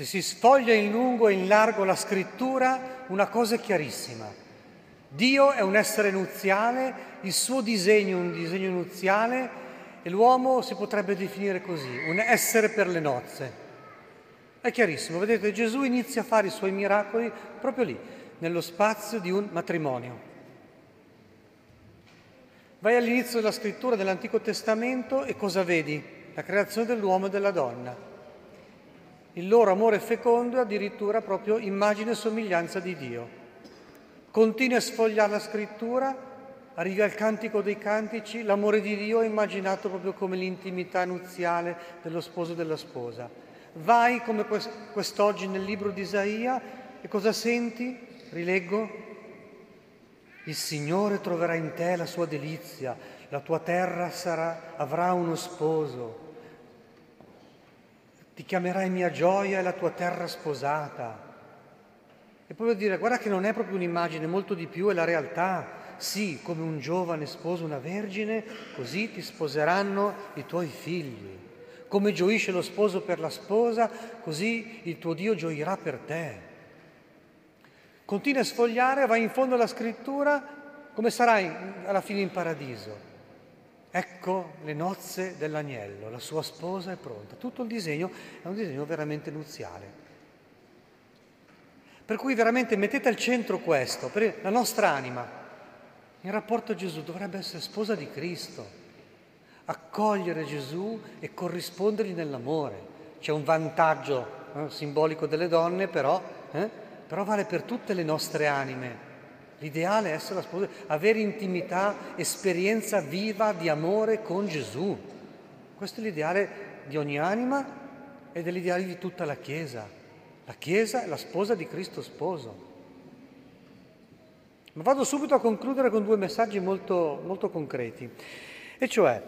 Se si sfoglia in lungo e in largo la scrittura, una cosa è chiarissima. Dio è un essere nuziale, il suo disegno è un disegno nuziale e l'uomo si potrebbe definire così, un essere per le nozze. È chiarissimo, vedete, Gesù inizia a fare i suoi miracoli proprio lì, nello spazio di un matrimonio. Vai all'inizio della scrittura dell'Antico Testamento e cosa vedi? La creazione dell'uomo e della donna. Il loro amore fecondo è addirittura proprio immagine e somiglianza di Dio. Continui a sfogliare la scrittura, arrivi al cantico dei cantici, l'amore di Dio è immaginato proprio come l'intimità nuziale dello sposo e della sposa. Vai come quest'oggi nel libro di Isaia e cosa senti? Rileggo, il Signore troverà in te la sua delizia, la tua terra sarà, avrà uno sposo. Ti chiamerai mia gioia e la tua terra sposata. E poi dire, guarda che non è proprio un'immagine, molto di più è la realtà. Sì, come un giovane sposa una vergine, così ti sposeranno i tuoi figli. Come gioisce lo sposo per la sposa, così il tuo Dio gioirà per te. Continua a sfogliare, vai in fondo alla scrittura, come sarai alla fine in paradiso. Ecco le nozze dell'agnello, la sua sposa è pronta. Tutto il disegno è un disegno veramente nuziale. Per cui veramente mettete al centro questo, per la nostra anima, in rapporto a Gesù, dovrebbe essere sposa di Cristo, accogliere Gesù e corrispondergli nell'amore. C'è un vantaggio eh, simbolico delle donne, però, eh, però vale per tutte le nostre anime. L'ideale è essere la sposa, avere intimità, esperienza viva di amore con Gesù. Questo è l'ideale di ogni anima ed è l'ideale di tutta la Chiesa. La Chiesa è la sposa di Cristo sposo. Ma vado subito a concludere con due messaggi molto, molto concreti. E cioè,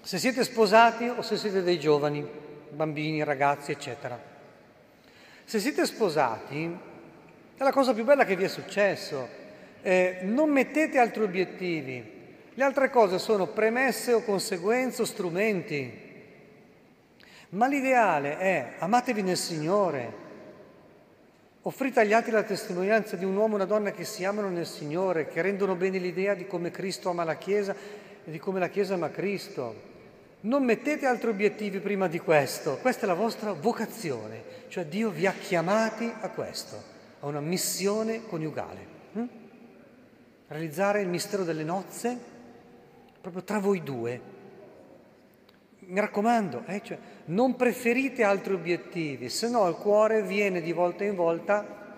se siete sposati o se siete dei giovani, bambini, ragazzi, eccetera. Se siete sposati, è la cosa più bella che vi è successo. Eh, non mettete altri obiettivi. Le altre cose sono premesse o conseguenze o strumenti. Ma l'ideale è amatevi nel Signore. Offrite agli altri la testimonianza di un uomo e una donna che si amano nel Signore, che rendono bene l'idea di come Cristo ama la Chiesa e di come la Chiesa ama Cristo. Non mettete altri obiettivi prima di questo, questa è la vostra vocazione, cioè Dio vi ha chiamati a questo a una missione coniugale. Realizzare il mistero delle nozze proprio tra voi due. Mi raccomando, eh, cioè, non preferite altri obiettivi, se no il cuore viene di volta in volta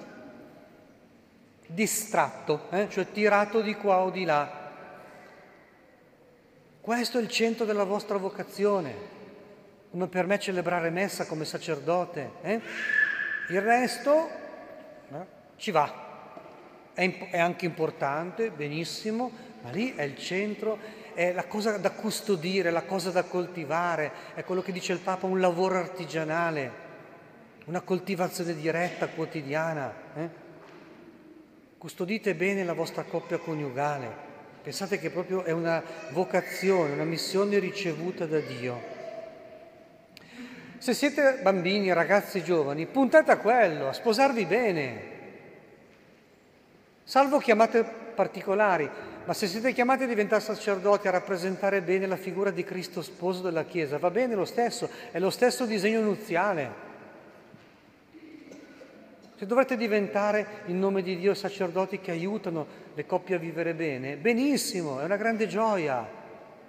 distratto, eh, cioè tirato di qua o di là. Questo è il centro della vostra vocazione, come per me celebrare messa come sacerdote. Eh? Il resto ci va. È, è anche importante, benissimo, ma lì è il centro, è la cosa da custodire, la cosa da coltivare, è quello che dice il Papa, un lavoro artigianale, una coltivazione diretta, quotidiana. Eh? Custodite bene la vostra coppia coniugale. Pensate che proprio è una vocazione, una missione ricevuta da Dio. Se siete bambini, ragazzi giovani, puntate a quello, a sposarvi bene, salvo chiamate particolari, ma se siete chiamati a diventare sacerdoti, a rappresentare bene la figura di Cristo sposo della Chiesa, va bene lo stesso, è lo stesso disegno nuziale. Se dovrete diventare in nome di Dio sacerdoti che aiutano le coppie a vivere bene, benissimo, è una grande gioia,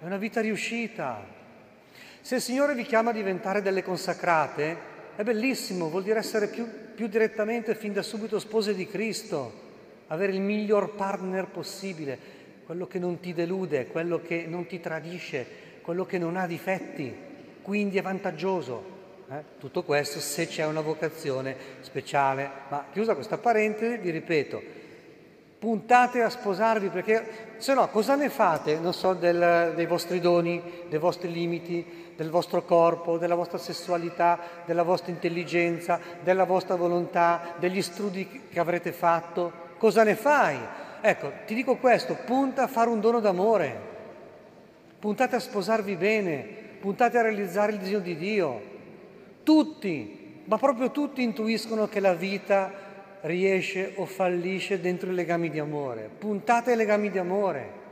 è una vita riuscita. Se il Signore vi chiama a diventare delle consacrate, è bellissimo, vuol dire essere più, più direttamente fin da subito spose di Cristo avere il miglior partner possibile, quello che non ti delude, quello che non ti tradisce, quello che non ha difetti, quindi è vantaggioso. Eh? Tutto questo se c'è una vocazione speciale. Ma chiusa questa parentesi, vi ripeto, puntate a sposarvi perché se no cosa ne fate, non so, del, dei vostri doni, dei vostri limiti, del vostro corpo, della vostra sessualità, della vostra intelligenza, della vostra volontà, degli studi che avrete fatto, cosa ne fai? Ecco, ti dico questo, punta a fare un dono d'amore, puntate a sposarvi bene, puntate a realizzare il disegno di Dio, tutti, ma proprio tutti intuiscono che la vita riesce o fallisce dentro i legami di amore. Puntate ai legami di amore.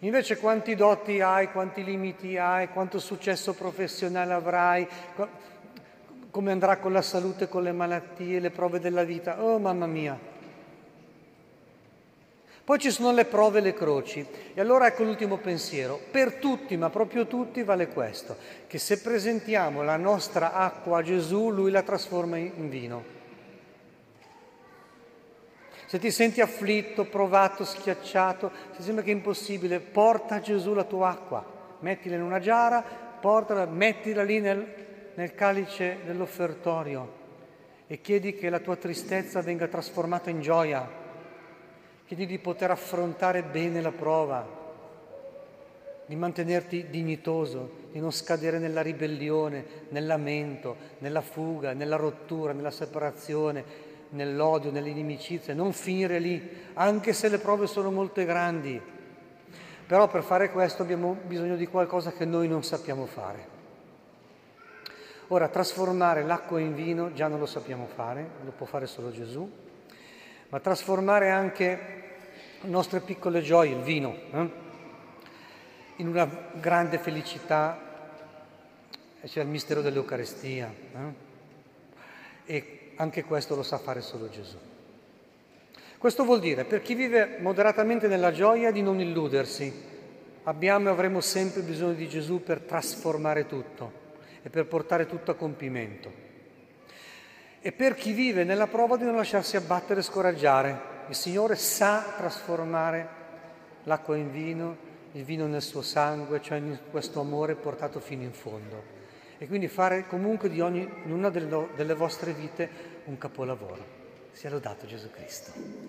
Invece quanti doti hai, quanti limiti hai, quanto successo professionale avrai, come andrà con la salute, con le malattie, le prove della vita. Oh mamma mia! Poi ci sono le prove e le croci. E allora ecco l'ultimo pensiero. Per tutti, ma proprio tutti, vale questo, che se presentiamo la nostra acqua a Gesù, Lui la trasforma in vino. Se ti senti afflitto, provato, schiacciato, se sembra che è impossibile, porta a Gesù la tua acqua, mettila in una giara, portala, mettila lì nel, nel calice dell'offertorio e chiedi che la tua tristezza venga trasformata in gioia Chiedi di poter affrontare bene la prova, di mantenerti dignitoso, di non scadere nella ribellione, nel lamento, nella fuga, nella rottura, nella separazione, nell'odio, nell'inimicizia, non finire lì, anche se le prove sono molto grandi. Però per fare questo abbiamo bisogno di qualcosa che noi non sappiamo fare. Ora, trasformare l'acqua in vino già non lo sappiamo fare, lo può fare solo Gesù, ma trasformare anche le nostre piccole gioie, il vino, eh? in una grande felicità, c'è il mistero dell'Eucarestia eh? e anche questo lo sa fare solo Gesù. Questo vuol dire per chi vive moderatamente nella gioia di non illudersi. Abbiamo e avremo sempre bisogno di Gesù per trasformare tutto e per portare tutto a compimento. E per chi vive nella prova di non lasciarsi abbattere e scoraggiare, il Signore sa trasformare l'acqua in vino, il vino nel suo sangue, cioè in questo amore portato fino in fondo. E quindi fare comunque di ognuna delle vostre vite un capolavoro. Sia lodato Gesù Cristo.